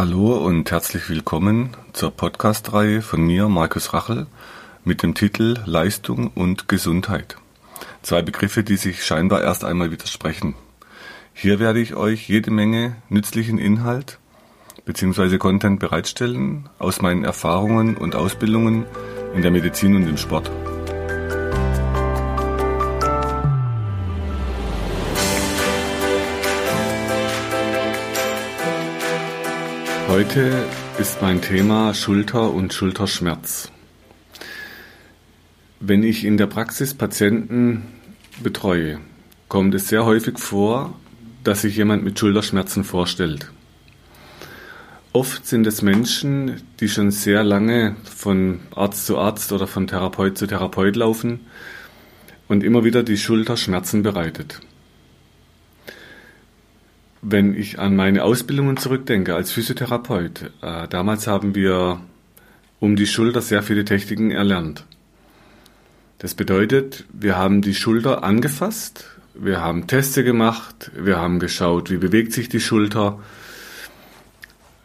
Hallo und herzlich willkommen zur Podcast-Reihe von mir, Markus Rachel, mit dem Titel Leistung und Gesundheit. Zwei Begriffe, die sich scheinbar erst einmal widersprechen. Hier werde ich euch jede Menge nützlichen Inhalt bzw. Content bereitstellen aus meinen Erfahrungen und Ausbildungen in der Medizin und im Sport. Heute ist mein Thema Schulter und Schulterschmerz. Wenn ich in der Praxis Patienten betreue, kommt es sehr häufig vor, dass sich jemand mit Schulterschmerzen vorstellt. Oft sind es Menschen, die schon sehr lange von Arzt zu Arzt oder von Therapeut zu Therapeut laufen und immer wieder die Schulter Schmerzen bereitet. Wenn ich an meine Ausbildungen zurückdenke als Physiotherapeut, äh, damals haben wir um die Schulter sehr viele Techniken erlernt. Das bedeutet, wir haben die Schulter angefasst, wir haben Teste gemacht, wir haben geschaut, wie bewegt sich die Schulter.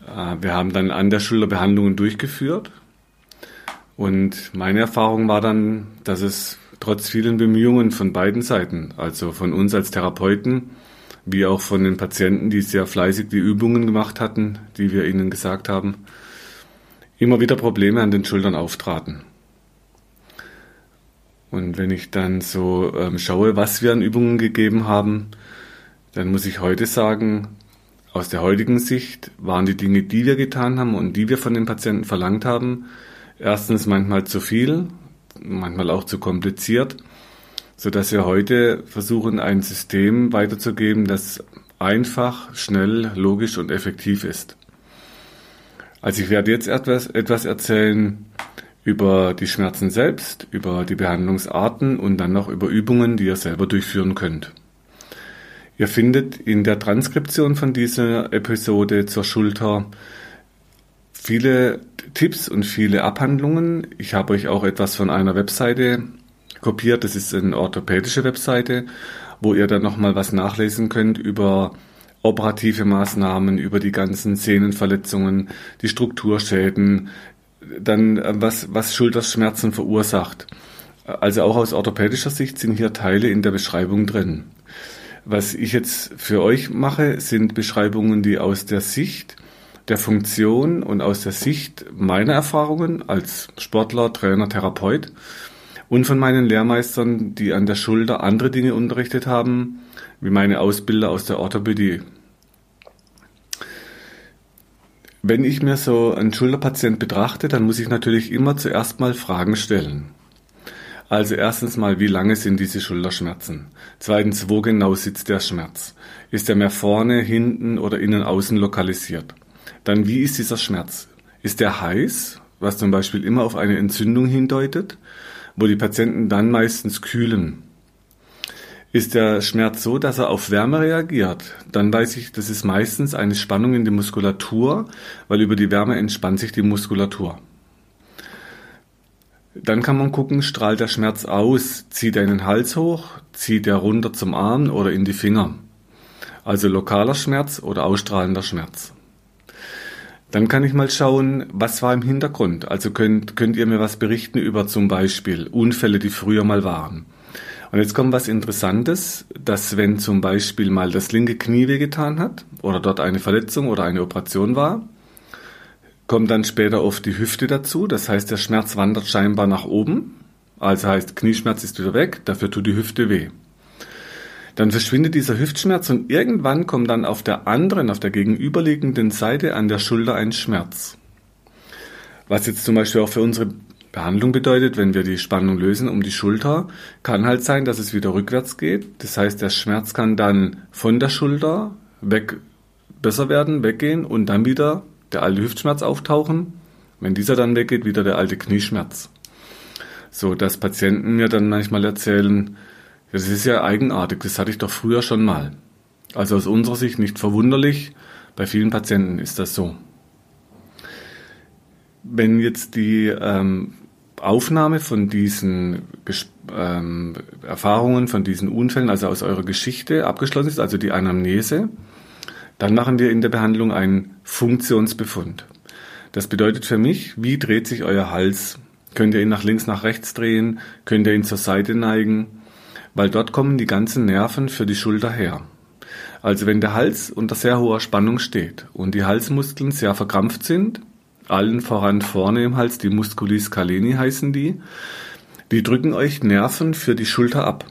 Äh, wir haben dann an der Schulter Behandlungen durchgeführt. Und meine Erfahrung war dann, dass es trotz vielen Bemühungen von beiden Seiten, also von uns als Therapeuten, wie auch von den Patienten, die sehr fleißig die Übungen gemacht hatten, die wir ihnen gesagt haben, immer wieder Probleme an den Schultern auftraten. Und wenn ich dann so ähm, schaue, was wir an Übungen gegeben haben, dann muss ich heute sagen, aus der heutigen Sicht waren die Dinge, die wir getan haben und die wir von den Patienten verlangt haben, erstens manchmal zu viel, manchmal auch zu kompliziert so dass wir heute versuchen, ein System weiterzugeben, das einfach, schnell, logisch und effektiv ist. Also ich werde jetzt etwas, etwas erzählen über die Schmerzen selbst, über die Behandlungsarten und dann noch über Übungen, die ihr selber durchführen könnt. Ihr findet in der Transkription von dieser Episode zur Schulter viele Tipps und viele Abhandlungen. Ich habe euch auch etwas von einer Webseite kopiert. Das ist eine orthopädische Webseite, wo ihr dann nochmal was nachlesen könnt über operative Maßnahmen, über die ganzen Sehnenverletzungen, die Strukturschäden, dann äh, was, was Schulterschmerzen verursacht. Also auch aus orthopädischer Sicht sind hier Teile in der Beschreibung drin. Was ich jetzt für euch mache, sind Beschreibungen, die aus der Sicht der Funktion und aus der Sicht meiner Erfahrungen als Sportler, Trainer, Therapeut und von meinen Lehrmeistern, die an der Schulter andere Dinge unterrichtet haben, wie meine Ausbilder aus der Orthopädie. Wenn ich mir so einen Schulterpatient betrachte, dann muss ich natürlich immer zuerst mal Fragen stellen. Also erstens mal, wie lange sind diese Schulterschmerzen? Zweitens, wo genau sitzt der Schmerz? Ist er mehr vorne, hinten oder innen außen lokalisiert? Dann, wie ist dieser Schmerz? Ist er heiß, was zum Beispiel immer auf eine Entzündung hindeutet? Wo die Patienten dann meistens kühlen. Ist der Schmerz so, dass er auf Wärme reagiert, dann weiß ich, das ist meistens eine Spannung in der Muskulatur, weil über die Wärme entspannt sich die Muskulatur. Dann kann man gucken, strahlt der Schmerz aus, zieht er in den Hals hoch, zieht er runter zum Arm oder in die Finger. Also lokaler Schmerz oder ausstrahlender Schmerz. Dann kann ich mal schauen, was war im Hintergrund. Also könnt, könnt ihr mir was berichten über zum Beispiel Unfälle, die früher mal waren. Und jetzt kommt was Interessantes, dass wenn zum Beispiel mal das linke Knie wehgetan hat oder dort eine Verletzung oder eine Operation war, kommt dann später oft die Hüfte dazu. Das heißt, der Schmerz wandert scheinbar nach oben. Also heißt, Knieschmerz ist wieder weg, dafür tut die Hüfte weh. Dann verschwindet dieser Hüftschmerz und irgendwann kommt dann auf der anderen, auf der gegenüberliegenden Seite an der Schulter ein Schmerz. Was jetzt zum Beispiel auch für unsere Behandlung bedeutet, wenn wir die Spannung lösen um die Schulter, kann halt sein, dass es wieder rückwärts geht. Das heißt, der Schmerz kann dann von der Schulter weg besser werden, weggehen und dann wieder der alte Hüftschmerz auftauchen. Wenn dieser dann weggeht, wieder der alte Knieschmerz. So dass Patienten mir dann manchmal erzählen, das ist ja eigenartig, das hatte ich doch früher schon mal. Also aus unserer Sicht nicht verwunderlich, bei vielen Patienten ist das so. Wenn jetzt die ähm, Aufnahme von diesen ähm, Erfahrungen, von diesen Unfällen, also aus eurer Geschichte abgeschlossen ist, also die Anamnese, Dann machen wir in der Behandlung einen Funktionsbefund. Das bedeutet für mich, wie dreht sich euer Hals? Könnt ihr ihn nach links, nach rechts drehen? Könnt ihr ihn zur Seite neigen? Weil dort kommen die ganzen Nerven für die Schulter her. Also wenn der Hals unter sehr hoher Spannung steht und die Halsmuskeln sehr verkrampft sind, allen voran vorne im Hals, die Musculis scaleni heißen die, die drücken euch Nerven für die Schulter ab.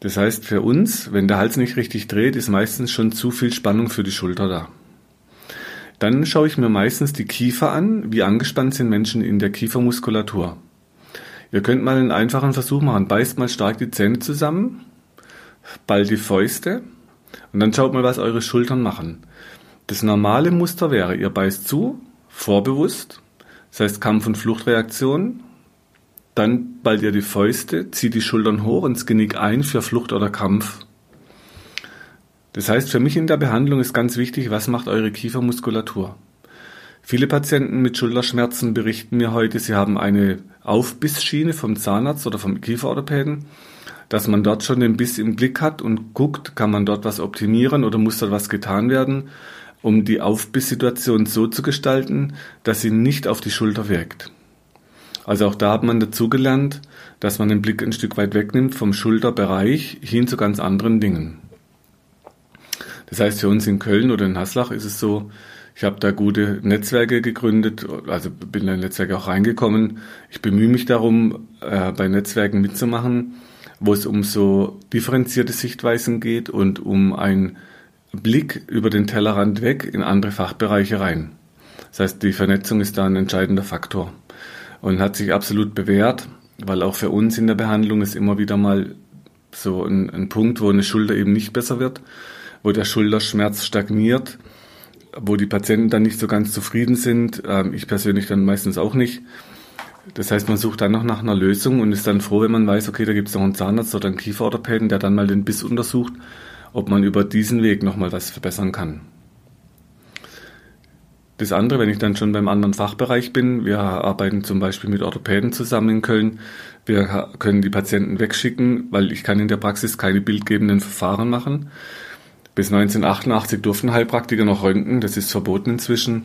Das heißt für uns, wenn der Hals nicht richtig dreht, ist meistens schon zu viel Spannung für die Schulter da. Dann schaue ich mir meistens die Kiefer an, wie angespannt sind Menschen in der Kiefermuskulatur. Ihr könnt mal einen einfachen Versuch machen. Beißt mal stark die Zähne zusammen, ballt die Fäuste und dann schaut mal, was eure Schultern machen. Das normale Muster wäre, ihr beißt zu, vorbewusst, das heißt Kampf- und Fluchtreaktion, dann ballt ihr die Fäuste, zieht die Schultern hoch ins Genick ein für Flucht oder Kampf. Das heißt, für mich in der Behandlung ist ganz wichtig, was macht eure Kiefermuskulatur? Viele Patienten mit Schulterschmerzen berichten mir heute, sie haben eine Aufbissschiene vom Zahnarzt oder vom Kieferorthopäden, dass man dort schon den Biss im Blick hat und guckt, kann man dort was optimieren oder muss dort was getan werden, um die Aufbisssituation so zu gestalten, dass sie nicht auf die Schulter wirkt. Also auch da hat man dazugelernt, dass man den Blick ein Stück weit wegnimmt vom Schulterbereich hin zu ganz anderen Dingen. Das heißt, für uns in Köln oder in Haslach ist es so, ich habe da gute Netzwerke gegründet, also bin in Netzwerke auch reingekommen. Ich bemühe mich darum, äh, bei Netzwerken mitzumachen, wo es um so differenzierte Sichtweisen geht und um einen Blick über den Tellerrand weg in andere Fachbereiche rein. Das heißt, die Vernetzung ist da ein entscheidender Faktor und hat sich absolut bewährt, weil auch für uns in der Behandlung ist immer wieder mal so ein, ein Punkt, wo eine Schulter eben nicht besser wird, wo der Schulterschmerz stagniert, wo die Patienten dann nicht so ganz zufrieden sind, ähm, ich persönlich dann meistens auch nicht. Das heißt, man sucht dann noch nach einer Lösung und ist dann froh, wenn man weiß, okay, da gibt es noch einen Zahnarzt oder einen Kieferorthopäden, der dann mal den Biss untersucht, ob man über diesen Weg nochmal was verbessern kann. Das andere, wenn ich dann schon beim anderen Fachbereich bin, wir arbeiten zum Beispiel mit Orthopäden zusammen in Köln. Wir können die Patienten wegschicken, weil ich kann in der Praxis keine bildgebenden Verfahren machen. Bis 1988 durften Heilpraktiker noch röntgen, das ist verboten inzwischen.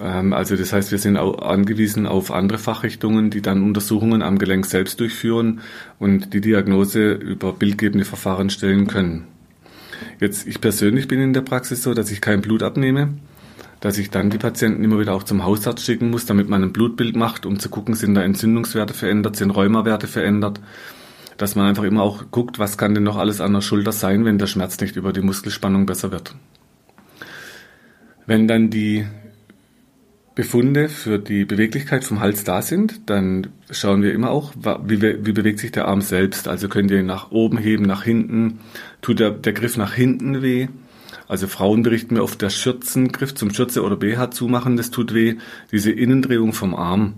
Ähm, also das heißt, wir sind angewiesen auf andere Fachrichtungen, die dann Untersuchungen am Gelenk selbst durchführen und die Diagnose über bildgebende Verfahren stellen können. Jetzt, ich persönlich bin in der Praxis so, dass ich kein Blut abnehme dass ich dann die Patienten immer wieder auch zum Hausarzt schicken muss, damit man ein Blutbild macht, um zu gucken, sind da Entzündungswerte verändert, sind Rheumawerte verändert, dass man einfach immer auch guckt, was kann denn noch alles an der Schulter sein, wenn der Schmerz nicht über die Muskelspannung besser wird. Wenn dann die Befunde für die Beweglichkeit vom Hals da sind, dann schauen wir immer auch, wie, wie, bewegt sich der Arm selbst. Also könnt ihr ihn nach oben heben, nach hinten, tut der, der Griff nach hinten weh, also Frauen berichten mir oft, der Schürzengriff zum Schürze oder BH zumachen, das tut weh. Diese Innendrehung vom Arm.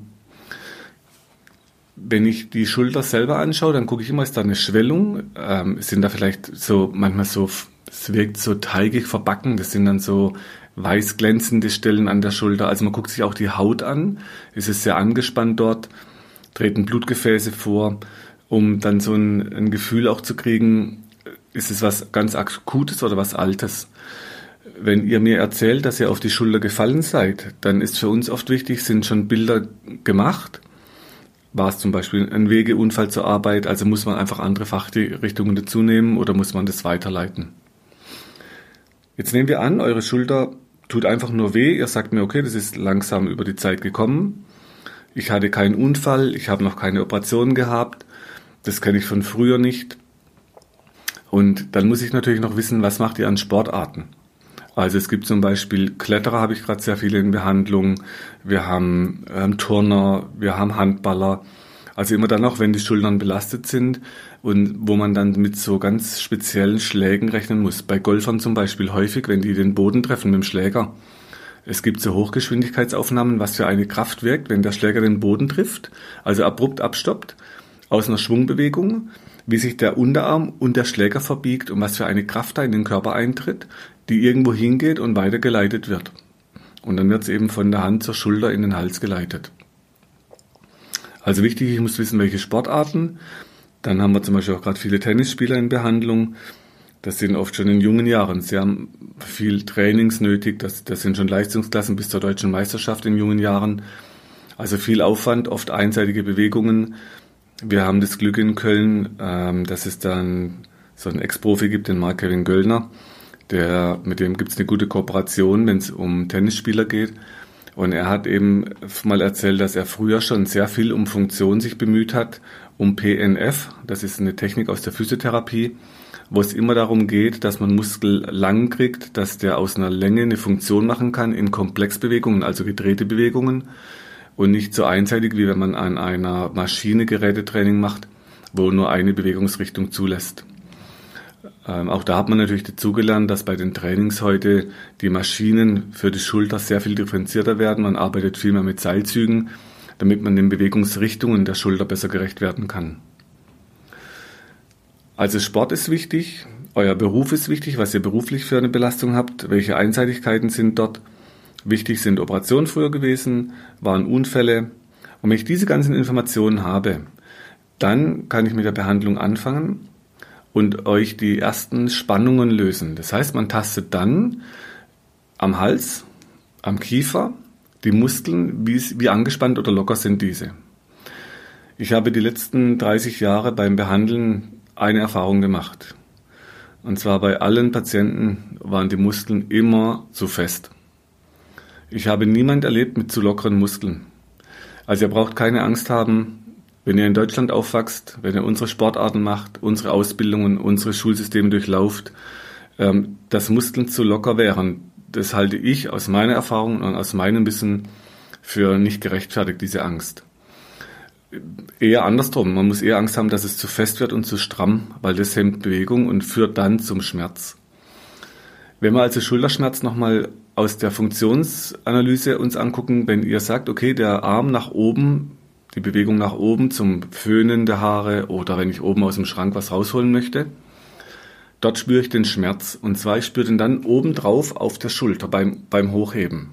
Wenn ich die Schulter selber anschaue, dann gucke ich immer, ist da eine Schwellung? Ähm, sind da vielleicht so, manchmal so, es wirkt so teigig verbacken, das sind dann so weiß glänzende Stellen an der Schulter. Also man guckt sich auch die Haut an. Ist es sehr angespannt dort? Treten Blutgefäße vor, um dann so ein, ein Gefühl auch zu kriegen, ist es was ganz Akutes oder was Altes? Wenn ihr mir erzählt, dass ihr auf die Schulter gefallen seid, dann ist für uns oft wichtig, sind schon Bilder gemacht? War es zum Beispiel ein Wegeunfall zur Arbeit? Also muss man einfach andere Fachrichtungen dazu nehmen oder muss man das weiterleiten? Jetzt nehmen wir an, eure Schulter tut einfach nur weh. Ihr sagt mir, okay, das ist langsam über die Zeit gekommen. Ich hatte keinen Unfall, ich habe noch keine Operation gehabt. Das kenne ich von früher nicht. Und dann muss ich natürlich noch wissen, was macht ihr an Sportarten? Also es gibt zum Beispiel Kletterer, habe ich gerade sehr viele in Behandlung. Wir haben ähm, Turner, wir haben Handballer. Also immer dann auch, wenn die Schultern belastet sind und wo man dann mit so ganz speziellen Schlägen rechnen muss. Bei Golfern zum Beispiel häufig, wenn die den Boden treffen mit dem Schläger. Es gibt so Hochgeschwindigkeitsaufnahmen, was für eine Kraft wirkt, wenn der Schläger den Boden trifft, also abrupt abstoppt, aus einer Schwungbewegung wie sich der Unterarm und der Schläger verbiegt und was für eine Kraft da in den Körper eintritt, die irgendwo hingeht und weitergeleitet wird. Und dann wird es eben von der Hand zur Schulter in den Hals geleitet. Also wichtig, ich muss wissen, welche Sportarten. Dann haben wir zum Beispiel auch gerade viele Tennisspieler in Behandlung. Das sind oft schon in jungen Jahren sehr viel Trainings nötig. Das, das sind schon Leistungsklassen bis zur deutschen Meisterschaft in jungen Jahren. Also viel Aufwand, oft einseitige Bewegungen. Wir haben das Glück in Köln, ähm, dass es dann so einen Ex-Profi gibt, den Mark-Kevin Göllner. Der, mit dem gibt es eine gute Kooperation, wenn es um Tennisspieler geht. Und er hat eben mal erzählt, dass er früher schon sehr viel um Funktion sich bemüht hat, um PNF, das ist eine Technik aus der Physiotherapie, wo es immer darum geht, dass man Muskel lang kriegt, dass der aus einer Länge eine Funktion machen kann in Komplexbewegungen, also gedrehte Bewegungen und nicht so einseitig, wie wenn man an einer Maschine Gerätetraining macht, wo nur eine Bewegungsrichtung zulässt. Ähm, auch da hat man natürlich dazugelernt, dass bei den Trainings heute die Maschinen für die Schulter sehr viel differenzierter werden. Man arbeitet viel mehr mit Seilzügen, damit man den Bewegungsrichtungen der Schulter besser gerecht werden kann. Also Sport ist wichtig, euer Beruf ist wichtig, was ihr beruflich für eine Belastung habt, welche Einseitigkeiten sind dort. Wichtig sind Operationen früher gewesen, waren Unfälle. Und wenn ich diese ganzen Informationen habe, dann kann ich mit der Behandlung anfangen und euch die ersten Spannungen lösen. Das heißt, man tastet dann am Hals, am Kiefer, die Muskeln, wie, wie angespannt oder locker sind diese. Ich habe die letzten 30 Jahre beim Behandeln eine Erfahrung gemacht. Und zwar bei allen Patienten waren die Muskeln immer zu fest. Ich habe niemand erlebt mit zu lockeren Muskeln. Also ihr braucht keine Angst haben, wenn ihr in Deutschland aufwachst, wenn ihr unsere Sportarten macht, unsere Ausbildungen, unsere Schulsysteme durchlauft, ähm, dass Muskeln zu locker wären. Das halte ich aus meiner Erfahrung und aus meinem Wissen für nicht gerechtfertigt, diese Angst. Eher andersrum. Man muss eher Angst haben, dass es zu fest wird und zu stramm, weil das hemmt Bewegung und führt dann zum Schmerz. Wenn wir also Schulterschmerz nochmal aus der Funktionsanalyse uns angucken, wenn ihr sagt, okay, der Arm nach oben die Bewegung nach oben zum Föhnen der Haare oder wenn ich oben aus dem Schrank was rausholen möchte. Dort spüre ich den Schmerz und zwar ich spüre den dann oben drauf auf der Schulter beim, beim Hochheben.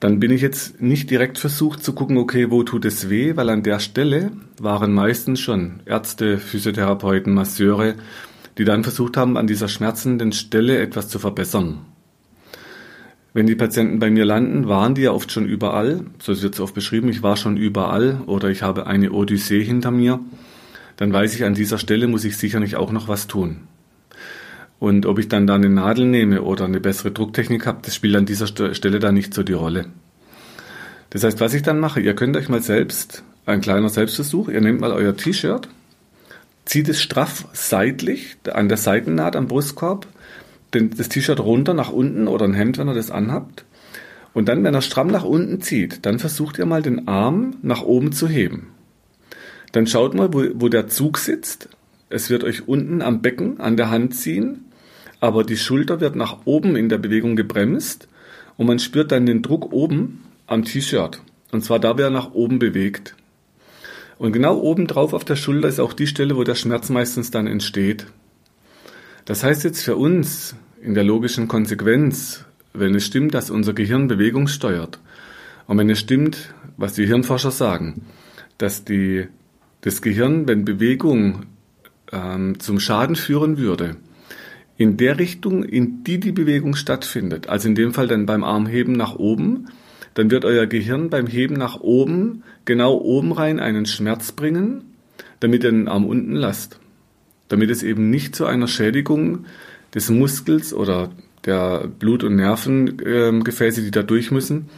Dann bin ich jetzt nicht direkt versucht zu gucken, okay, wo tut es weh, weil an der Stelle waren meistens schon Ärzte, Physiotherapeuten, Masseure, die dann versucht haben, an dieser schmerzenden Stelle etwas zu verbessern. Wenn die Patienten bei mir landen, waren die ja oft schon überall. So wird es oft beschrieben, ich war schon überall oder ich habe eine Odyssee hinter mir. Dann weiß ich, an dieser Stelle muss ich sicherlich auch noch was tun. Und ob ich dann da eine Nadel nehme oder eine bessere Drucktechnik habe, das spielt an dieser Stelle dann nicht so die Rolle. Das heißt, was ich dann mache, ihr könnt euch mal selbst, ein kleiner Selbstversuch, ihr nehmt mal euer T-Shirt, zieht es straff seitlich an der Seitennaht am Brustkorb, den, das T-Shirt runter nach unten oder ein Hemd, wenn ihr das anhabt. Und dann, wenn er stramm nach unten zieht, dann versucht ihr mal den Arm nach oben zu heben. Dann schaut mal, wo, wo der Zug sitzt. Es wird euch unten am Becken an der Hand ziehen, aber die Schulter wird nach oben in der Bewegung gebremst und man spürt dann den Druck oben am T-Shirt. Und zwar da, wer er nach oben bewegt. Und genau oben drauf auf der Schulter ist auch die Stelle, wo der Schmerz meistens dann entsteht. Das heißt jetzt für uns in der logischen Konsequenz, wenn es stimmt, dass unser Gehirn Bewegung steuert und wenn es stimmt, was die Hirnforscher sagen, dass die, das Gehirn, wenn Bewegung ähm, zum Schaden führen würde, in der Richtung, in die die Bewegung stattfindet, also in dem Fall dann beim Armheben nach oben, dann wird euer Gehirn beim Heben nach oben genau oben rein einen Schmerz bringen, damit ihr den Arm unten lasst damit es eben nicht zu einer Schädigung des Muskels oder der Blut- und Nervengefäße, die da durch müssen,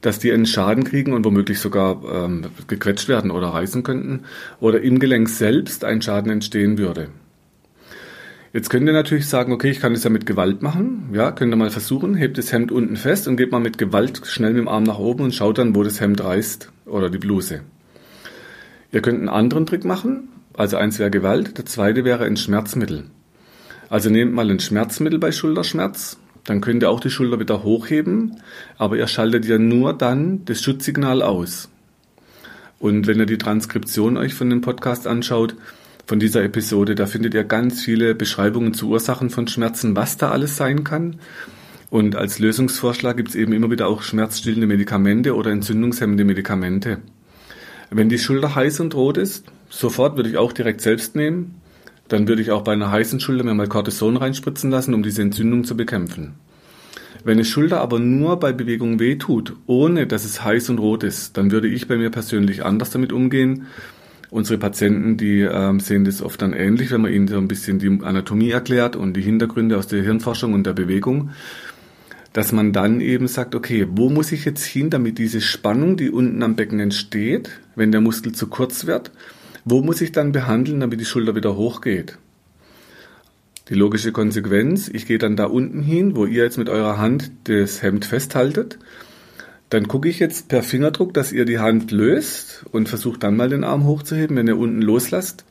dass die einen Schaden kriegen und womöglich sogar ähm, gequetscht werden oder reißen könnten oder im Gelenk selbst ein Schaden entstehen würde. Jetzt könnt ihr natürlich sagen, okay, ich kann das ja mit Gewalt machen. Ja, könnt ihr mal versuchen, hebt das Hemd unten fest und geht mal mit Gewalt schnell mit dem Arm nach oben und schaut dann, wo das Hemd reißt oder die Bluse. Ihr könnt einen anderen Trick machen. Also eins wäre Gewalt, der zweite wäre ein Schmerzmittel. Also nehmt mal ein Schmerzmittel bei Schulterschmerz, dann könnt ihr auch die Schulter wieder hochheben, aber ihr schaltet ja nur dann das Schutzsignal aus. Und wenn ihr die Transkription euch von dem Podcast anschaut, von dieser Episode, da findet ihr ganz viele Beschreibungen zu Ursachen von Schmerzen, was da alles sein kann. Und als Lösungsvorschlag gibt es eben immer wieder auch schmerzstillende Medikamente oder entzündungshemmende Medikamente. Wenn die Schulter heiß und rot ist, sofort würde ich auch direkt selbst nehmen. dann würde ich auch bei einer heißen Schulter mir mal Cortison reinspritzen lassen, um diese Entzündung zu bekämpfen. Wenn eine Schulter aber nur bei Bewegung weh tut, ohne dass es heiß und rot ist, dann würde ich bei mir persönlich anders damit umgehen. Unsere Patienten, die ähm, sehen das oft dann ähnlich, wenn man ihnen so ein bisschen die Anatomie erklärt und die Hintergründe aus der Hirnforschung und der Bewegung, dass man dann eben sagt, okay, wo muss ich jetzt hin, damit diese Spannung, die unten am Becken entsteht, wenn der Muskel zu kurz wird, wo muss ich dann behandeln, damit die Schulter wieder hochgeht? Die logische Konsequenz, ich gehe dann da unten hin, wo ihr jetzt mit eurer Hand das Hemd festhaltet. Dann gucke ich jetzt per Fingerdruck, dass ihr die Hand löst und versucht dann mal den Arm hochzuheben. Wenn ihr unten loslasst,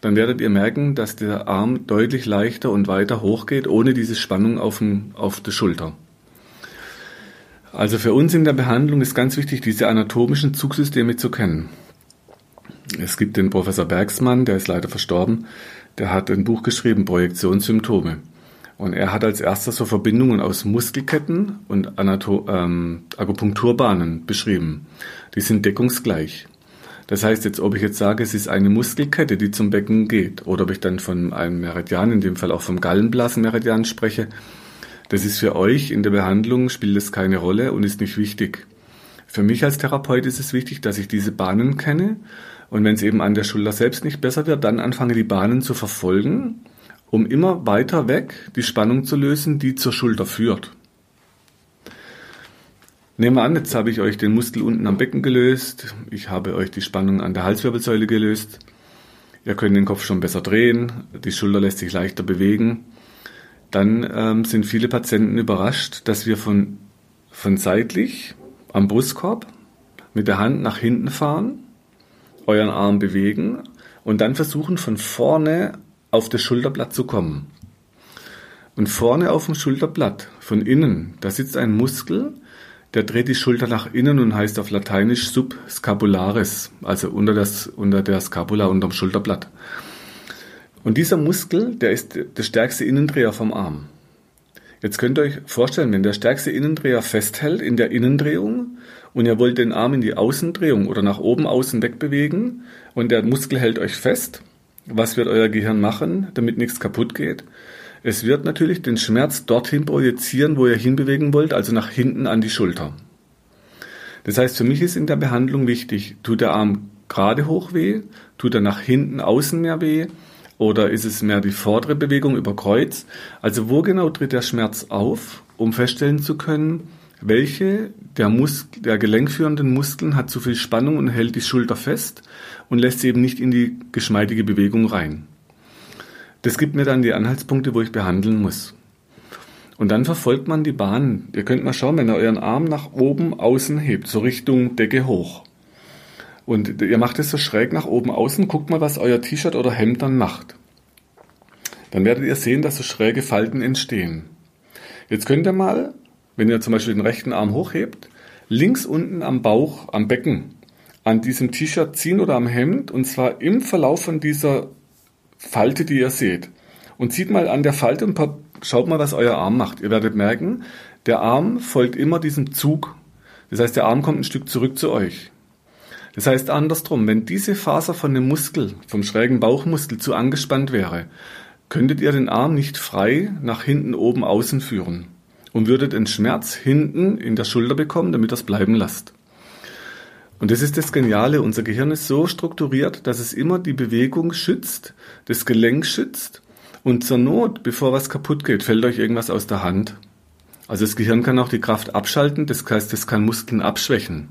dann werdet ihr merken, dass der Arm deutlich leichter und weiter hochgeht, ohne diese Spannung auf, dem, auf der Schulter. Also für uns in der Behandlung ist ganz wichtig, diese anatomischen Zugsysteme zu kennen. Es gibt den Professor Bergsmann, der ist leider verstorben, der hat ein Buch geschrieben, Projektionssymptome. Und er hat als erster so Verbindungen aus Muskelketten und Anato ähm, Akupunkturbahnen beschrieben. Die sind deckungsgleich. Das heißt jetzt, ob ich jetzt sage, es ist eine Muskelkette, die zum Becken geht, oder ob ich dann von einem Meridian, in dem Fall auch vom Gallenblasenmeridian spreche, das ist für euch in der Behandlung, spielt das keine Rolle und ist nicht wichtig. Für mich als Therapeut ist es wichtig, dass ich diese Bahnen kenne und wenn es eben an der Schulter selbst nicht besser wird, dann anfange die Bahnen zu verfolgen, um immer weiter weg die Spannung zu lösen, die zur Schulter führt. Nehmen wir an, jetzt habe ich euch den Muskel unten am Becken gelöst, ich habe euch die Spannung an der Halswirbelsäule gelöst, ihr könnt den Kopf schon besser drehen, die Schulter lässt sich leichter bewegen. Dann ähm, sind viele Patienten überrascht, dass wir von, von seitlich am Brustkorb mit der Hand nach hinten fahren euren Arm bewegen und dann versuchen von vorne auf das Schulterblatt zu kommen. Und vorne auf dem Schulterblatt, von innen, da sitzt ein Muskel, der dreht die Schulter nach innen und heißt auf Lateinisch subscapularis, also unter, das, unter der Scapula, unterm Schulterblatt. Und dieser Muskel, der ist der stärkste Innendreher vom Arm. Jetzt könnt ihr euch vorstellen, wenn der stärkste Innendreher festhält in der Innendrehung und ihr wollt den Arm in die Außendrehung oder nach oben außen wegbewegen und der Muskel hält euch fest, was wird euer Gehirn machen, damit nichts kaputt geht? Es wird natürlich den Schmerz dorthin projizieren, wo ihr hinbewegen wollt, also nach hinten an die Schulter. Das heißt, für mich ist in der Behandlung wichtig, tut der Arm gerade hoch weh, tut er nach hinten außen mehr weh oder ist es mehr die vordere Bewegung über Kreuz? Also wo genau tritt der Schmerz auf, um feststellen zu können, welche der, Muskel, der gelenkführenden Muskeln hat zu viel Spannung und hält die Schulter fest und lässt sie eben nicht in die geschmeidige Bewegung rein. Das gibt mir dann die Anhaltspunkte, wo ich behandeln muss. Und dann verfolgt man die Bahn. Ihr könnt mal schauen, wenn ihr euren Arm nach oben außen hebt, so Richtung Decke hoch. Und ihr macht es so schräg nach oben außen, guckt mal, was euer T-Shirt oder Hemd dann macht. Dann werdet ihr sehen, dass so schräge Falten entstehen. Jetzt könnt ihr mal wenn ihr zum Beispiel den rechten Arm hochhebt, links unten am Bauch, am Becken, an diesem T-Shirt ziehen oder am Hemd und zwar im Verlauf von dieser Falte, die ihr seht. Und zieht mal an der Falte und schaut mal, was euer Arm macht. Ihr werdet merken, der Arm folgt immer diesem Zug. Das heißt, der Arm kommt ein Stück zurück zu euch. Das heißt andersrum, wenn diese Faser von dem Muskel, vom schrägen Bauchmuskel zu angespannt wäre, könntet ihr den Arm nicht frei nach hinten oben außen führen und würdet einen Schmerz hinten in der Schulter bekommen, damit das bleiben lasst. Und das ist das Geniale. Unser Gehirn ist so strukturiert, dass es immer die Bewegung schützt, das Gelenk schützt und zur Not, bevor was kaputt geht, fällt euch irgendwas aus der Hand. Also das Gehirn kann auch die Kraft abschalten, das heißt, es kann Muskeln abschwächen.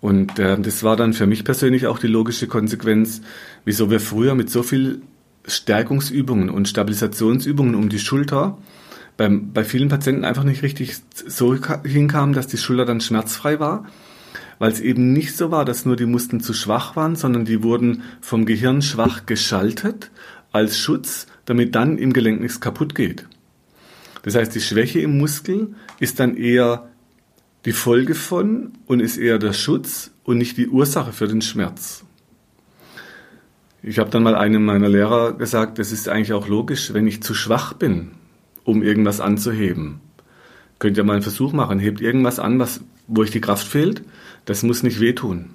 Und äh, das war dann für mich persönlich auch die logische Konsequenz, wieso wir früher mit so viel Stärkungsübungen und Stabilisationsübungen um die Schulter beim, bei vielen Patienten einfach nicht richtig so hinkam, dass die Schulter dann schmerzfrei war, weil es eben nicht so war, dass nur die Muskeln zu schwach waren, sondern die wurden vom Gehirn schwach geschaltet als Schutz, damit dann im Gelenk nichts kaputt geht. Das heißt, die Schwäche im Muskel ist dann eher die Folge von und ist eher der Schutz und nicht die Ursache für den Schmerz. Ich habe dann mal einem meiner Lehrer gesagt, das ist eigentlich auch logisch, wenn ich zu schwach bin, um irgendwas anzuheben. Könnt ihr mal einen Versuch machen, hebt irgendwas an, was, wo euch die Kraft fehlt, das muss nicht wehtun.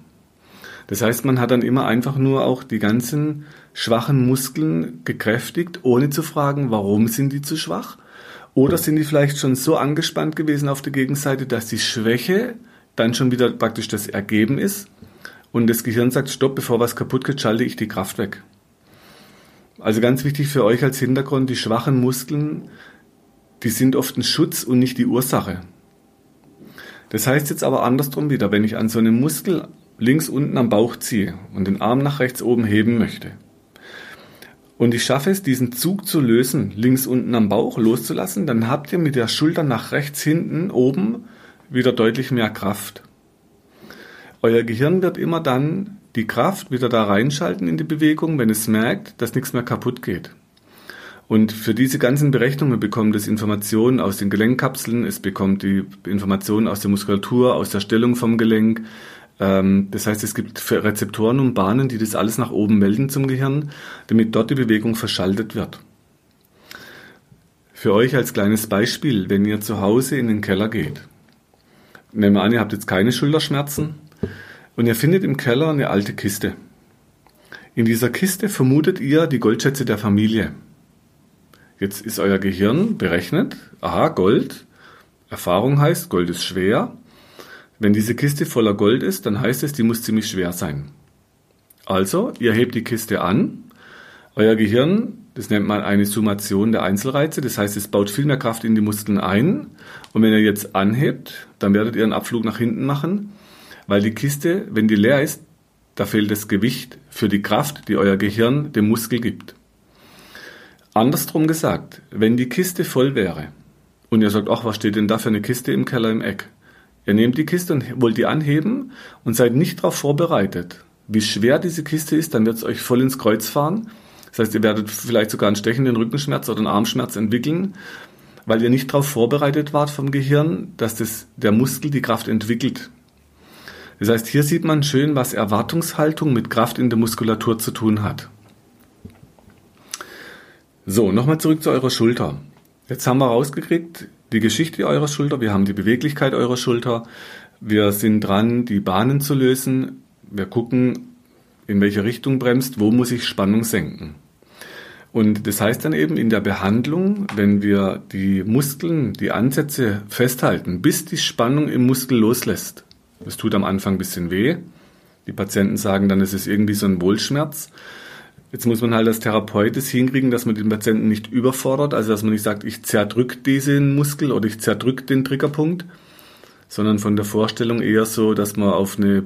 Das heißt, man hat dann immer einfach nur auch die ganzen schwachen Muskeln gekräftigt, ohne zu fragen, warum sind die zu schwach? Oder sind die vielleicht schon so angespannt gewesen auf der Gegenseite, dass die Schwäche dann schon wieder praktisch das Ergeben ist und das Gehirn sagt, stopp, bevor was kaputt geht, schalte ich die Kraft weg. Also ganz wichtig für euch als Hintergrund, die schwachen Muskeln, die sind oft ein Schutz und nicht die Ursache. Das heißt jetzt aber andersrum wieder, wenn ich an so einem Muskel links unten am Bauch ziehe und den Arm nach rechts oben heben möchte, und ich schaffe es, diesen Zug zu lösen, links unten am Bauch loszulassen, dann habt ihr mit der Schulter nach rechts hinten oben wieder deutlich mehr Kraft. Euer Gehirn wird immer dann die Kraft wieder da reinschalten in die Bewegung, wenn es merkt, dass nichts mehr kaputt geht. Und für diese ganzen Berechnungen bekommt es Informationen aus den Gelenkkapseln, es bekommt die Informationen aus der Muskulatur, aus der Stellung vom Gelenk, das heißt, es gibt Rezeptoren und Bahnen, die das alles nach oben melden zum Gehirn, damit dort die Bewegung verschaltet wird. Für euch als kleines Beispiel, wenn ihr zu Hause in den Keller geht, nehmen wir an, ihr habt jetzt keine Schulterschmerzen und ihr findet im Keller eine alte Kiste. In dieser Kiste vermutet ihr die Goldschätze der Familie. Jetzt ist euer Gehirn berechnet, aha, Gold, Erfahrung heißt, Gold ist schwer, wenn diese Kiste voller Gold ist, dann heißt es, die muss ziemlich schwer sein. Also, ihr hebt die Kiste an, euer Gehirn, das nennt man eine Summation der Einzelreize, das heißt, es baut viel mehr Kraft in die Muskeln ein. Und wenn ihr jetzt anhebt, dann werdet ihr einen Abflug nach hinten machen, weil die Kiste, wenn die leer ist, da fehlt das Gewicht für die Kraft, die euer Gehirn dem Muskel gibt. Andersrum gesagt, wenn die Kiste voll wäre und ihr sagt, ach, was steht denn da für eine Kiste im Keller im Eck? Ihr nehmt die Kiste und wollt die anheben und seid nicht darauf vorbereitet, wie schwer diese Kiste ist, dann wird es euch voll ins Kreuz fahren. Das heißt, ihr werdet vielleicht sogar einen stechenden Rückenschmerz oder einen Armschmerz entwickeln, weil ihr nicht darauf vorbereitet wart vom Gehirn, dass das, der Muskel die Kraft entwickelt. Das heißt, hier sieht man schön, was Erwartungshaltung mit Kraft in der Muskulatur zu tun hat. So, nochmal zurück zu eurer Schulter. Jetzt haben wir rausgekriegt, die Geschichte eurer Schulter, wir haben die Beweglichkeit eurer Schulter, wir sind dran, die Bahnen zu lösen, wir gucken, in welche Richtung bremst, wo muss ich Spannung senken. Und das heißt dann eben in der Behandlung, wenn wir die Muskeln, die Ansätze festhalten, bis die Spannung im Muskel loslässt. Das tut am Anfang ein bisschen weh. Die Patienten sagen dann, es ist irgendwie so ein Wohlschmerz. Jetzt muss man halt als Therapeut es hinkriegen, dass man den Patienten nicht überfordert, also dass man nicht sagt, ich zerdrück diesen Muskel oder ich zerdrück den Triggerpunkt, sondern von der Vorstellung eher so, dass man auf eine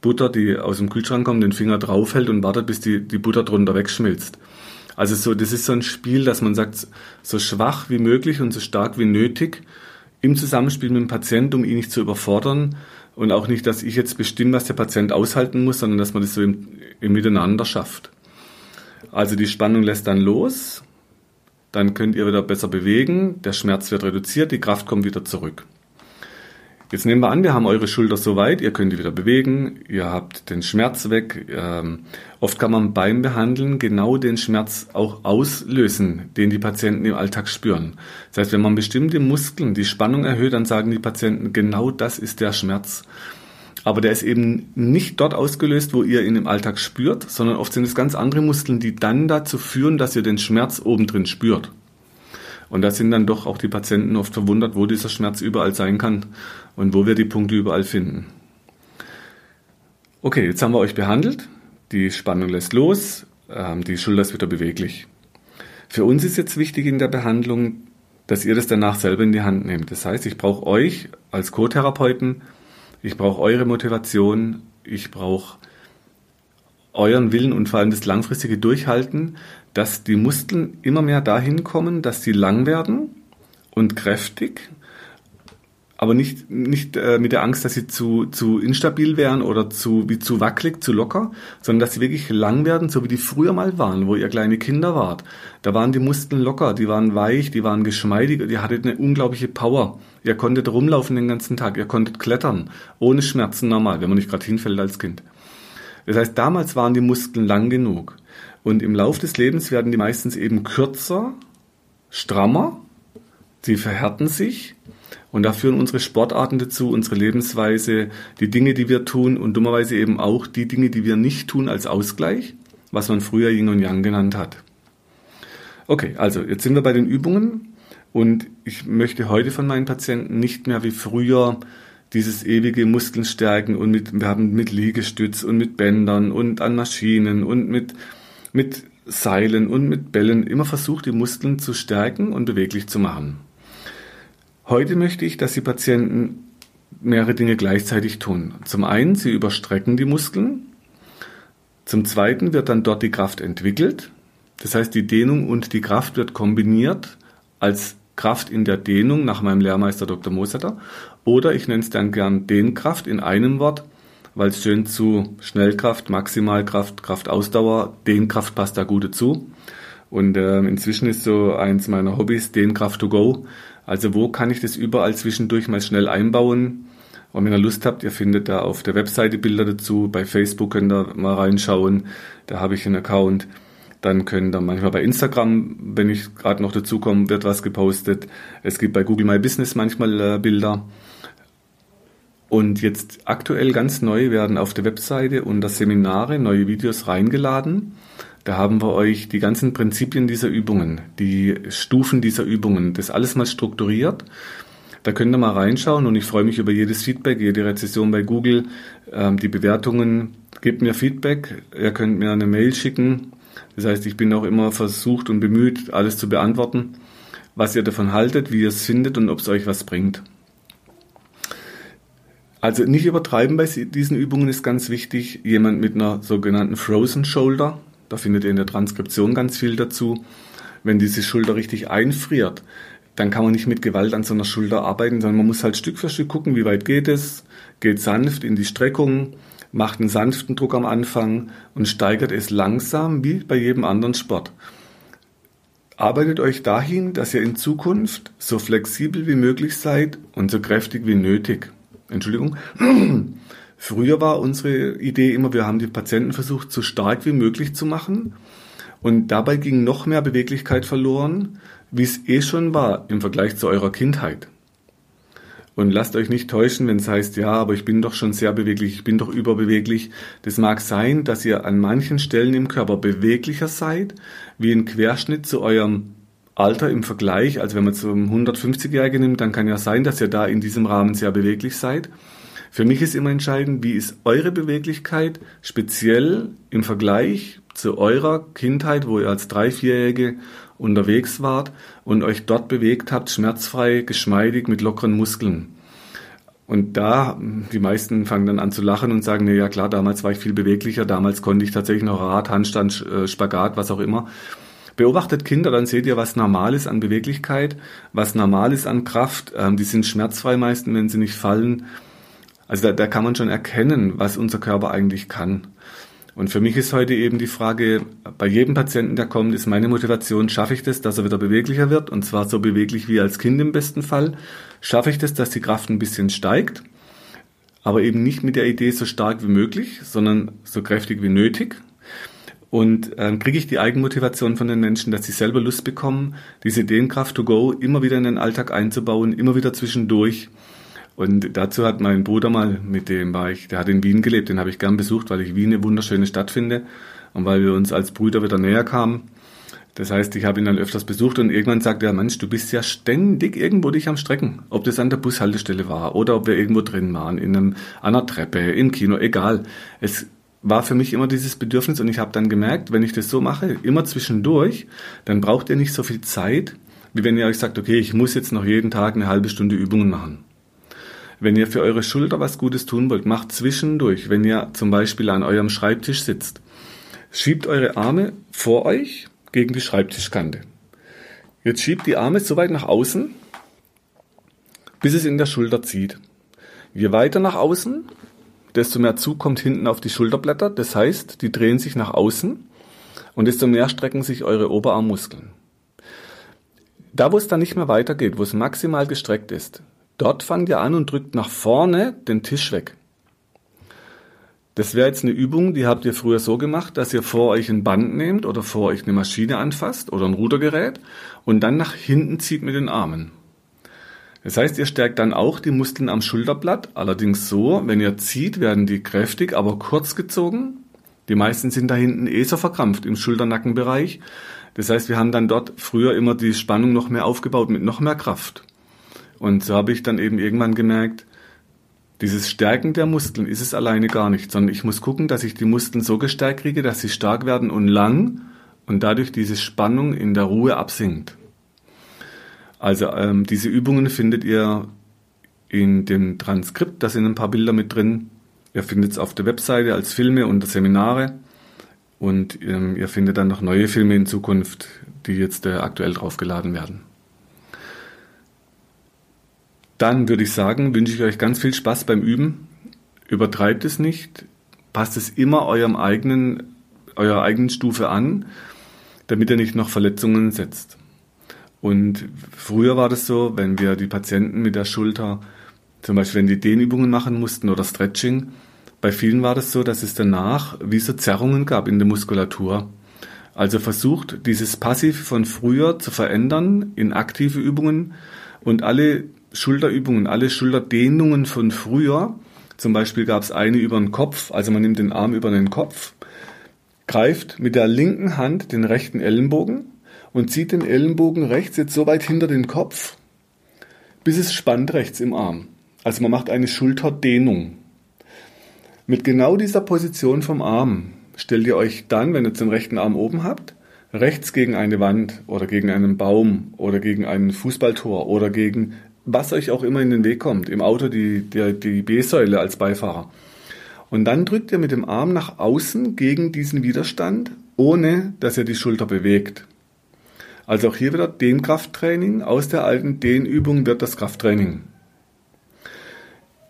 Butter, die aus dem Kühlschrank kommt, den Finger draufhält und wartet, bis die, die Butter drunter wegschmilzt. Also so, das ist so ein Spiel, dass man sagt, so schwach wie möglich und so stark wie nötig im Zusammenspiel mit dem Patienten, um ihn nicht zu überfordern und auch nicht, dass ich jetzt bestimme, was der Patient aushalten muss, sondern dass man das so im, im Miteinander schafft. Also die Spannung lässt dann los, dann könnt ihr wieder besser bewegen, der Schmerz wird reduziert, die Kraft kommt wieder zurück. Jetzt nehmen wir an, wir haben eure Schulter so weit, ihr könnt die wieder bewegen, ihr habt den Schmerz weg. Ähm, oft kann man beim Behandeln genau den Schmerz auch auslösen, den die Patienten im Alltag spüren. Das heißt, wenn man bestimmte Muskeln die Spannung erhöht, dann sagen die Patienten, genau das ist der Schmerz. Aber der ist eben nicht dort ausgelöst, wo ihr ihn im Alltag spürt, sondern oft sind es ganz andere Muskeln, die dann dazu führen, dass ihr den Schmerz obendrin spürt. Und da sind dann doch auch die Patienten oft verwundert, wo dieser Schmerz überall sein kann und wo wir die Punkte überall finden. Okay, jetzt haben wir euch behandelt. Die Spannung lässt los, ähm, die Schulter ist wieder beweglich. Für uns ist jetzt wichtig in der Behandlung, dass ihr das danach selber in die Hand nehmt. Das heißt, ich brauche euch als Co-Therapeuten ich brauche eure Motivation. Ich brauche euren Willen und vor allem das langfristige Durchhalten, dass die Muskeln immer mehr dahin kommen, dass sie lang werden und kräftig aber nicht, nicht äh, mit der Angst, dass sie zu, zu instabil wären oder zu, wie zu wackelig, zu locker, sondern dass sie wirklich lang werden, so wie die früher mal waren, wo ihr kleine Kinder wart. Da waren die Muskeln locker, die waren weich, die waren geschmeidig, die hattet eine unglaubliche Power. Ihr konntet rumlaufen den ganzen Tag, ihr konntet klettern, ohne Schmerzen normal, wenn man nicht gerade hinfällt als Kind. Das heißt, damals waren die Muskeln lang genug. Und im Lauf des Lebens werden die meistens eben kürzer, strammer, sie verhärten sich Und da führen unsere Sportarten dazu, unsere Lebensweise, die Dinge, die wir tun und dummerweise eben auch die Dinge, die wir nicht tun als Ausgleich, was man früher Yin und Yang genannt hat. Okay, also jetzt sind wir bei den Übungen und ich möchte heute von meinen Patienten nicht mehr wie früher dieses ewige Muskeln stärken und mit, wir haben mit Liegestütz und mit Bändern und an Maschinen und mit, mit Seilen und mit Bällen immer versucht, die Muskeln zu stärken und beweglich zu machen. Heute möchte ich, dass die Patienten mehrere Dinge gleichzeitig tun. Zum einen, sie überstrecken die Muskeln. Zum zweiten wird dann dort die Kraft entwickelt. Das heißt, die Dehnung und die Kraft wird kombiniert als Kraft in der Dehnung nach meinem Lehrmeister Dr. Mosetter. Oder ich nenne es dann gern Dehnkraft in einem Wort, weil es schön zu Schnellkraft, Maximalkraft, Kraftausdauer, Dehnkraft passt da gut dazu. Und äh, inzwischen ist so eins meiner Hobbys Dehnkraft to go. Also wo kann ich das überall zwischendurch mal schnell einbauen? Und wenn ihr Lust habt, ihr findet da auf der Webseite Bilder dazu. Bei Facebook könnt ihr mal reinschauen. Da habe ich einen Account. Dann können da manchmal bei Instagram, wenn ich gerade noch dazu komme, wird was gepostet. Es gibt bei Google My Business manchmal äh, Bilder. Und jetzt aktuell ganz neu werden auf der Webseite unter Seminare neue Videos reingeladen. Da haben wir euch die ganzen Prinzipien dieser Übungen, die Stufen dieser Übungen, das alles mal strukturiert. Da könnt ihr mal reinschauen und ich freue mich über jedes Feedback, jede Rezession bei Google, ähm, die Bewertungen. Gebt mir Feedback. Ihr könnt mir eine Mail schicken das heißt, ich bin auch immer versucht und bemüht, alles zu beantworten, was ihr davon haltet, wie ihr es findet und ob es euch was bringt. Also nicht übertreiben bei diesen Übungen ist ganz wichtig. Jemand mit einer sogenannten Frozen Shoulder, da findet ihr in der Transkription ganz viel dazu. Wenn diese Schulter richtig einfriert, dann kann man nicht mit Gewalt an so einer Schulter arbeiten, sondern man muss halt Stück für Stück gucken, wie weit geht es, geht sanft in die Streckung, macht einen sanften Druck am Anfang und steigert es langsam wie bei jedem anderen Sport. Arbeitet euch dahin, dass ihr in Zukunft so flexibel wie möglich seid und so kräftig wie nötig. Entschuldigung. Früher war unsere Idee immer, wir haben die Patienten versucht, so stark wie möglich zu machen. Und dabei ging noch mehr Beweglichkeit verloren, wie es eh schon war im Vergleich zu eurer Kindheit. Und lasst euch nicht täuschen, wenn es heißt, ja, aber ich bin doch schon sehr beweglich, ich bin doch überbeweglich. Das mag sein, dass ihr an manchen Stellen im Körper beweglicher seid, wie ein Querschnitt zu eurem Alter im Vergleich. Also wenn man zum 150-Jährigen nimmt, dann kann ja sein, dass ihr da in diesem Rahmen sehr beweglich seid. Für mich ist immer entscheidend, wie ist eure Beweglichkeit speziell im Vergleich zu eurer Kindheit, wo ihr als Drei-, Vierjährige unterwegs wart und euch dort bewegt habt, schmerzfrei, geschmeidig, mit lockeren Muskeln. Und da, die meisten fangen dann an zu lachen und sagen, na ja klar, damals war ich viel beweglicher, damals konnte ich tatsächlich noch Rad, Handstand, äh, Spagat, was auch immer. Beobachtet Kinder, dann seht ihr, was normal ist an Beweglichkeit, was normal ist an Kraft. Ähm, die sind schmerzfrei meistens, wenn sie nicht fallen. Also da, da kann man schon erkennen, was unser Körper eigentlich kann. Und für mich ist heute eben die Frage, bei jedem Patienten, der kommt, ist meine Motivation, schaffe ich das, dass er wieder beweglicher wird? Und zwar so beweglich wie als Kind im besten Fall. Schaffe ich das, dass die Kraft ein bisschen steigt? Aber eben nicht mit der Idee so stark wie möglich, sondern so kräftig wie nötig. Und ähm, kriege ich die Eigenmotivation von den Menschen, dass sie selber Lust bekommen, diese Ideenkraft to go immer wieder in den Alltag einzubauen, immer wieder zwischendurch und dazu hat mein Bruder mal, mit dem war ich, der hat in Wien gelebt, den habe ich gern besucht, weil ich Wien eine wunderschöne Stadt finde und weil wir uns als Brüder wieder näher kamen. Das heißt, ich habe ihn dann öfters besucht und irgendwann sagte er, Mensch, du bist ja ständig irgendwo dich am Strecken. Ob das an der Bushaltestelle war oder ob wir irgendwo drin waren, in einem, einer Treppe, im Kino, egal. Es war für mich immer dieses Bedürfnis und ich habe dann gemerkt, wenn ich das so mache, immer zwischendurch, dann braucht ihr nicht so viel Zeit, wie wenn ihr euch sagt, okay, ich muss jetzt noch jeden Tag eine halbe Stunde Übungen machen. Wenn ihr für eure Schulter was Gutes tun wollt, macht zwischendurch, wenn ihr zum Beispiel an eurem Schreibtisch sitzt, schiebt eure Arme vor euch gegen die Schreibtischkante. Jetzt schiebt die Arme so weit nach außen, bis es in der Schulter zieht. Je weiter nach außen, desto mehr Zug kommt hinten auf die Schulterblätter. Das heißt, die drehen sich nach außen und desto mehr strecken sich eure Oberarmmuskeln. Da, wo es dann nicht mehr weitergeht, wo es maximal gestreckt ist, Dort fangt ihr an und drückt nach vorne den Tisch weg. Das wäre jetzt eine Übung, die habt ihr früher so gemacht, dass ihr vor euch ein Band nehmt oder vor euch eine Maschine anfasst oder ein Rudergerät und dann nach hinten zieht mit den Armen. Das heißt, ihr stärkt dann auch die Muskeln am Schulterblatt, allerdings so, wenn ihr zieht, werden die kräftig, aber kurz gezogen. Die meisten sind da hinten eh so verkrampft im Schulternackenbereich. Das heißt, wir haben dann dort früher immer die Spannung noch mehr aufgebaut mit noch mehr Kraft. Und so habe ich dann eben irgendwann gemerkt, dieses Stärken der Muskeln ist es alleine gar nicht, sondern ich muss gucken, dass ich die Muskeln so gestärkt kriege, dass sie stark werden und lang und dadurch diese Spannung in der Ruhe absinkt. Also ähm, diese Übungen findet ihr in dem Transkript, da sind ein paar Bilder mit drin. Ihr findet es auf der Webseite als Filme und Seminare. Und ähm, ihr findet dann noch neue Filme in Zukunft, die jetzt äh, aktuell draufgeladen werden. Dann würde ich sagen, wünsche ich euch ganz viel Spaß beim Üben. Übertreibt es nicht. Passt es immer eurem eigenen, eurer eigenen Stufe an, damit ihr nicht noch Verletzungen setzt. Und früher war das so, wenn wir die Patienten mit der Schulter, zum Beispiel wenn die Dehnübungen machen mussten oder Stretching, bei vielen war das so, dass es danach wie so Zerrungen gab in der Muskulatur. Also versucht, dieses Passiv von früher zu verändern in aktive Übungen und alle Schulterübungen, alle Schulterdehnungen von früher, zum Beispiel gab es eine über den Kopf, also man nimmt den Arm über den Kopf, greift mit der linken Hand den rechten Ellenbogen und zieht den Ellenbogen rechts jetzt so weit hinter den Kopf, bis es spannt rechts im Arm. Also man macht eine Schulterdehnung. Mit genau dieser Position vom Arm stellt ihr euch dann, wenn ihr den rechten Arm oben habt, rechts gegen eine Wand oder gegen einen Baum oder gegen ein Fußballtor oder gegen was euch auch immer in den Weg kommt. Im Auto die, die, die B-Säule als Beifahrer. Und dann drückt ihr mit dem Arm nach außen gegen diesen Widerstand, ohne dass ihr die Schulter bewegt. Also auch hier wieder Dehnkrafttraining. Aus der alten Dehnübung wird das Krafttraining.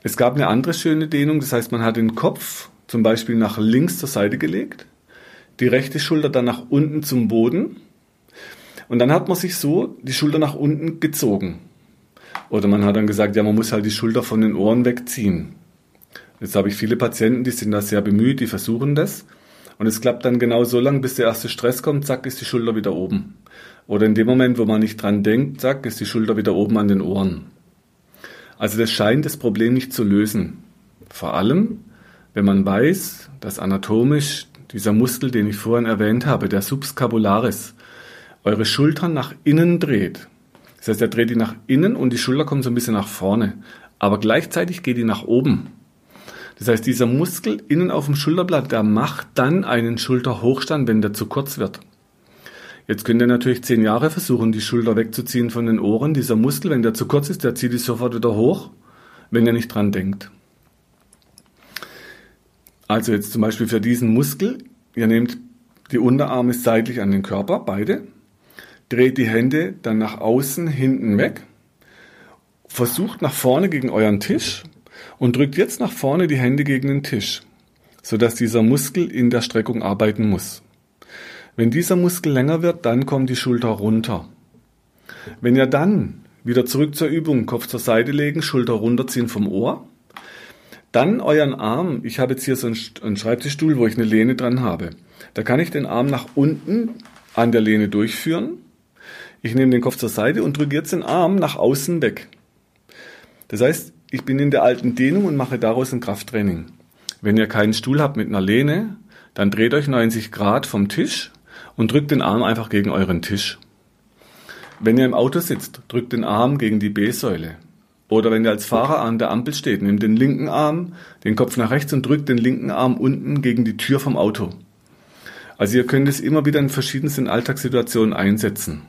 Es gab eine andere schöne Dehnung, das heißt, man hat den Kopf zum Beispiel nach links zur Seite gelegt, die rechte Schulter dann nach unten zum Boden und dann hat man sich so die Schulter nach unten gezogen. Oder man hat dann gesagt, ja, man muss halt die Schulter von den Ohren wegziehen. Jetzt habe ich viele Patienten, die sind da sehr bemüht, die versuchen das. Und es klappt dann genau so lange, bis der erste Stress kommt, zack, ist die Schulter wieder oben. Oder in dem Moment, wo man nicht dran denkt, zack, ist die Schulter wieder oben an den Ohren. Also das scheint das Problem nicht zu lösen. Vor allem, wenn man weiß, dass anatomisch dieser Muskel, den ich vorhin erwähnt habe, der Subscapularis, eure Schultern nach innen dreht. Das heißt, er dreht die nach innen und die Schulter kommt so ein bisschen nach vorne. Aber gleichzeitig geht die nach oben. Das heißt, dieser Muskel innen auf dem Schulterblatt, der macht dann einen Schulterhochstand, wenn der zu kurz wird. Jetzt könnt ihr natürlich zehn Jahre versuchen, die Schulter wegzuziehen von den Ohren. Dieser Muskel, wenn der zu kurz ist, der zieht die sofort wieder hoch, wenn ihr nicht dran denkt. Also jetzt zum Beispiel für diesen Muskel, ihr nehmt die Unterarme seitlich an den Körper, beide, dreht die Hände dann nach außen, hinten weg, versucht nach vorne gegen euren Tisch und drückt jetzt nach vorne die Hände gegen den Tisch, sodass dieser Muskel in der Streckung arbeiten muss. Wenn dieser Muskel länger wird, dann kommt die Schulter runter. Wenn ihr dann wieder zurück zur Übung, Kopf zur Seite legen, Schulter runterziehen vom Ohr, dann euren Arm, ich habe jetzt hier so einen Schreibtischstuhl, wo ich eine Lehne dran habe. Da kann ich den Arm nach unten an der Lehne durchführen. Ich nehme den Kopf zur Seite und drücke jetzt den Arm nach außen weg. Das heißt, ich bin in der alten Dehnung und mache daraus ein Krafttraining. Wenn ihr keinen Stuhl habt mit einer Lehne, dann dreht euch 90 Grad vom Tisch und drückt den Arm einfach gegen euren Tisch. Wenn ihr im Auto sitzt, drückt den Arm gegen die B-Säule. Oder wenn ihr als Fahrer an der Ampel steht, nehmt den linken Arm, den Kopf nach rechts und drückt den linken Arm unten gegen die Tür vom Auto. Also ihr könnt es immer wieder in verschiedensten Alltagssituationen einsetzen.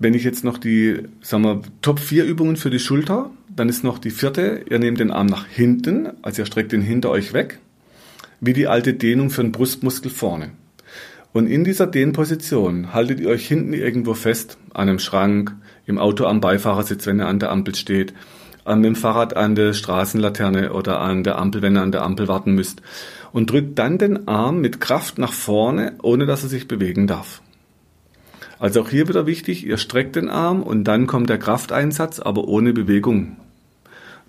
Wenn ich jetzt noch die, sagen wir, Top 4 Übungen für die Schulter, dann ist noch die vierte, ihr nehmt den Arm nach hinten, also ihr streckt den hinter euch weg wie die alte Dehnung für den Brustmuskel vorne. Und in dieser Dehnposition haltet ihr euch hinten irgendwo fest, an einem Schrank, im Auto am Beifahrersitz, wenn ihr an der Ampel steht, mit dem Fahrrad an der Straßenlaterne oder an der Ampel, wenn ihr an der Ampel warten müsst. Und drückt dann den Arm mit Kraft nach vorne, ohne dass er sich bewegen darf. Also auch hier wieder wichtig, ihr streckt den Arm und dann kommt der Krafteinsatz, aber ohne Bewegung.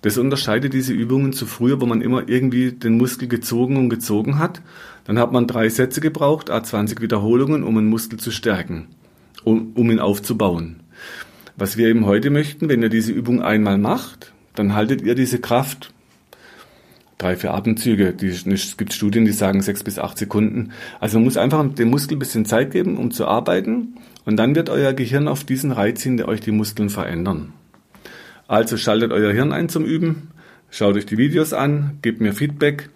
Das unterscheidet diese Übungen zu früher, wo man immer irgendwie den Muskel gezogen und gezogen hat. Dann hat man drei Sätze gebraucht, a 20 Wiederholungen, um einen Muskel zu stärken, um, um ihn aufzubauen. Was wir eben heute möchten, wenn ihr diese Übung einmal macht, dann haltet ihr diese Kraft drei, vier Atemzüge. Die, es gibt Studien, die sagen sechs bis acht Sekunden. Also man muss einfach dem Muskel ein bisschen Zeit geben, um zu arbeiten. Und dann wird euer Gehirn auf diesen Reiz hin, der euch die Muskeln verändern. Also schaltet euer Hirn ein zum Üben, schaut euch die Videos an, gebt mir Feedback.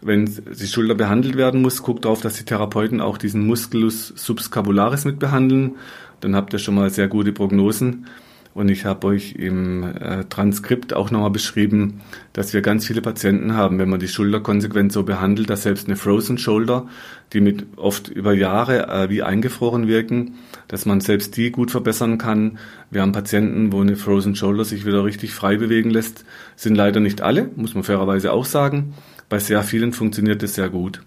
Wenn die Schulter behandelt werden muss, guckt darauf, dass die Therapeuten auch diesen Musculus subscapularis mit behandeln. Dann habt ihr schon mal sehr gute Prognosen. Und ich habe euch im äh, Transkript auch nochmal beschrieben, dass wir ganz viele Patienten haben, wenn man die Schulter konsequent so behandelt, dass selbst eine Frozen Shoulder, die mit oft über Jahre äh, wie eingefroren wirken, dass man selbst die gut verbessern kann. Wir haben Patienten, wo eine Frozen Shoulder sich wieder richtig frei bewegen lässt. Sind leider nicht alle, muss man fairerweise auch sagen. Bei sehr vielen funktioniert es sehr gut.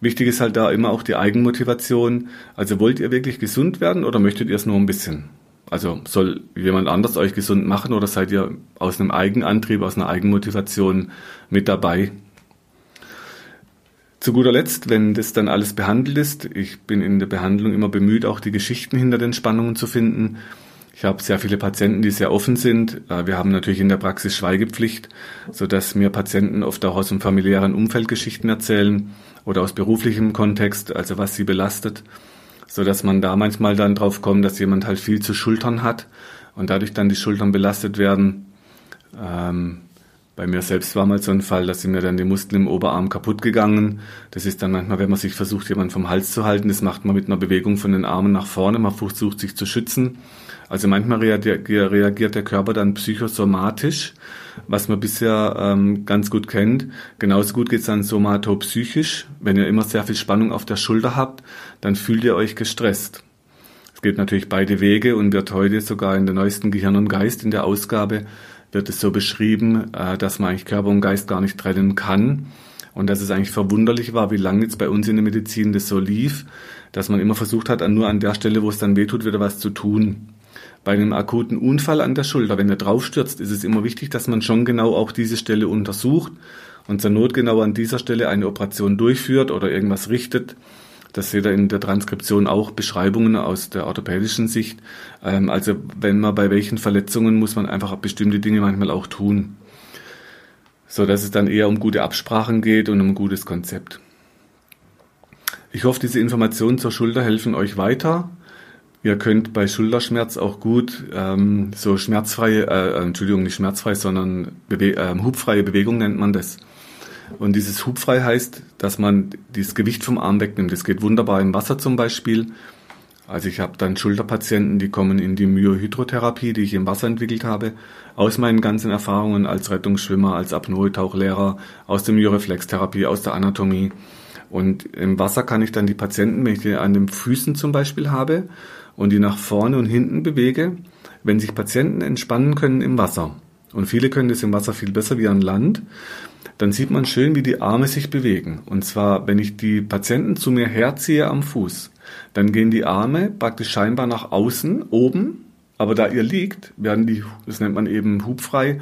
Wichtig ist halt da immer auch die Eigenmotivation. Also wollt ihr wirklich gesund werden oder möchtet ihr es nur ein bisschen? Also soll jemand anders euch gesund machen oder seid ihr aus einem Eigenantrieb, aus einer Eigenmotivation mit dabei? Zu guter Letzt, wenn das dann alles behandelt ist, ich bin in der Behandlung immer bemüht, auch die Geschichten hinter den Spannungen zu finden. Ich habe sehr viele Patienten, die sehr offen sind. Äh, wir haben natürlich in der Praxis Schweigepflicht, sodass mir Patienten oft auch aus dem familiären Umfeld Geschichten erzählen oder aus beruflichem Kontext, also was sie belastet so dass man da manchmal dann drauf kommt, dass jemand halt viel zu Schultern hat und dadurch dann die Schultern belastet werden. Ähm, bei mir selbst war mal so ein Fall, dass mir dann die Muskeln im Oberarm kaputt gegangen. Das ist dann manchmal, wenn man sich versucht, jemanden vom Hals zu halten, das macht man mit einer Bewegung von den Armen nach vorne. Man versucht, sich zu schützen. Also manchmal reagiert der Körper dann psychosomatisch, was man bisher ähm, ganz gut kennt. Genauso gut geht es dann somatopsychisch. Wenn ihr immer sehr viel Spannung auf der Schulter habt, dann fühlt ihr euch gestresst. Es geht natürlich beide Wege und wird heute sogar in der neuesten Gehirn und Geist in der Ausgabe wird es so beschrieben, äh, dass man eigentlich Körper und Geist gar nicht trennen kann. Und dass es eigentlich verwunderlich war, wie lange jetzt bei uns in der Medizin das so lief, dass man immer versucht hat, nur an der Stelle, wo es dann wehtut, wieder was zu tun. Bei einem akuten Unfall an der Schulter, wenn er draufstürzt, ist es immer wichtig, dass man schon genau auch diese Stelle untersucht und zur Not genau an dieser Stelle eine Operation durchführt oder irgendwas richtet. Das seht ihr in der Transkription auch Beschreibungen aus der orthopädischen Sicht. Ähm, also wenn man bei welchen Verletzungen muss man einfach bestimmte Dinge manchmal auch tun. So dass es dann eher um gute Absprachen geht und um ein gutes Konzept. Ich hoffe, diese Informationen zur Schulter helfen euch weiter. Ihr könnt bei Schulterschmerz auch gut ähm, so schmerzfreie, äh, äh, Entschuldigung, nicht schmerzfrei, sondern bewe äh, hubfreie Bewegung nennt man das. Und dieses hubfrei heißt, dass man dieses Gewicht vom Arm wegnimmt. Das geht wunderbar im Wasser zum Beispiel. Also ich habe dann Schulterpatienten, die kommen in die Myohydrotherapie, die ich im Wasser entwickelt habe, aus meinen ganzen Erfahrungen als Rettungsschwimmer, als Apnoe-Tauchlehrer, aus der Myoreflextherapie, aus der Anatomie. Und im Wasser kann ich dann die Patienten, wenn ich die an den Füßen zum Beispiel habe, und die nach vorne und hinten bewege, wenn sich Patienten entspannen können im Wasser, und viele können das im Wasser viel besser wie an Land, dann sieht man schön, wie die Arme sich bewegen. Und zwar, wenn ich die Patienten zu mir herziehe am Fuß, dann gehen die Arme praktisch scheinbar nach außen, oben, aber da ihr liegt, werden die, das nennt man eben hubfrei,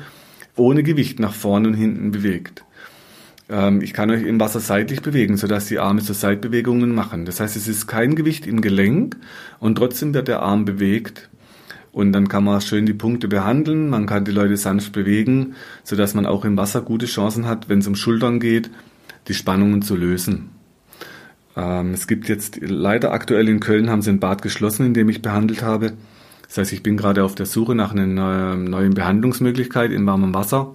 ohne Gewicht nach vorne und hinten bewegt. Ähm, ich kann euch im Wasser seitlich bewegen, sodass die Arme so Seitbewegungen machen. Das heißt, es ist kein Gewicht im Gelenk und trotzdem wird der Arm bewegt. Und dann kann man schön die Punkte behandeln, man kann die Leute sanft bewegen, sodass man auch im Wasser gute Chancen hat, wenn es um Schultern geht, die Spannungen zu lösen. Ähm, es gibt jetzt leider aktuell in Köln haben sie ein Bad geschlossen, in dem ich behandelt habe. Das heißt, ich bin gerade auf der Suche nach einer neuen Behandlungsmöglichkeit in warmem Wasser.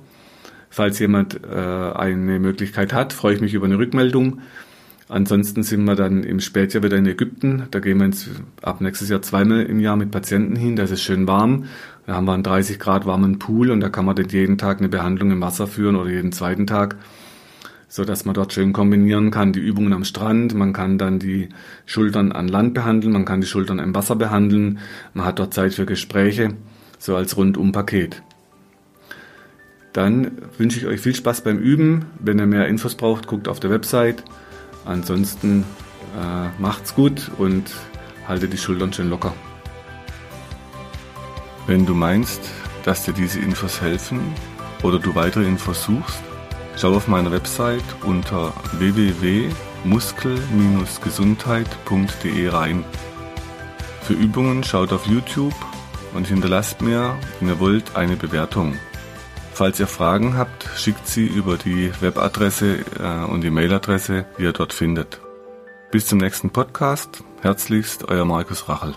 Falls jemand äh, eine Möglichkeit hat, freue ich mich über eine Rückmeldung. Ansonsten sind wir dann im Spätjahr wieder in Ägypten. Da gehen wir ins, ab nächstes Jahr zweimal im Jahr mit Patienten hin. Da ist es schön warm. Da haben wir einen 30 Grad warmen Pool und da kann man dann jeden Tag eine Behandlung im Wasser führen oder jeden zweiten Tag, so dass man dort schön kombinieren kann. Die Übungen am Strand, man kann dann die Schultern an Land behandeln, man kann die Schultern im Wasser behandeln. Man hat dort Zeit für Gespräche, so als Rundum-Paket. Dann wünsche ich euch viel Spaß beim Üben. Wenn ihr mehr Infos braucht, guckt auf der Website. Ansonsten äh, macht's gut und haltet die Schultern schön locker. Wenn du meinst, dass dir diese Infos helfen oder du weitere Infos suchst, schau auf meiner Website unter www.muskel-gesundheit.de rein. Für Übungen schaut auf YouTube und hinterlasst mir, wenn ihr wollt, eine Bewertung. Falls ihr Fragen habt, schickt sie über die Webadresse äh, und die Mailadresse, die ihr dort findet. Bis zum nächsten Podcast. Herzlichst, euer Markus Rachel.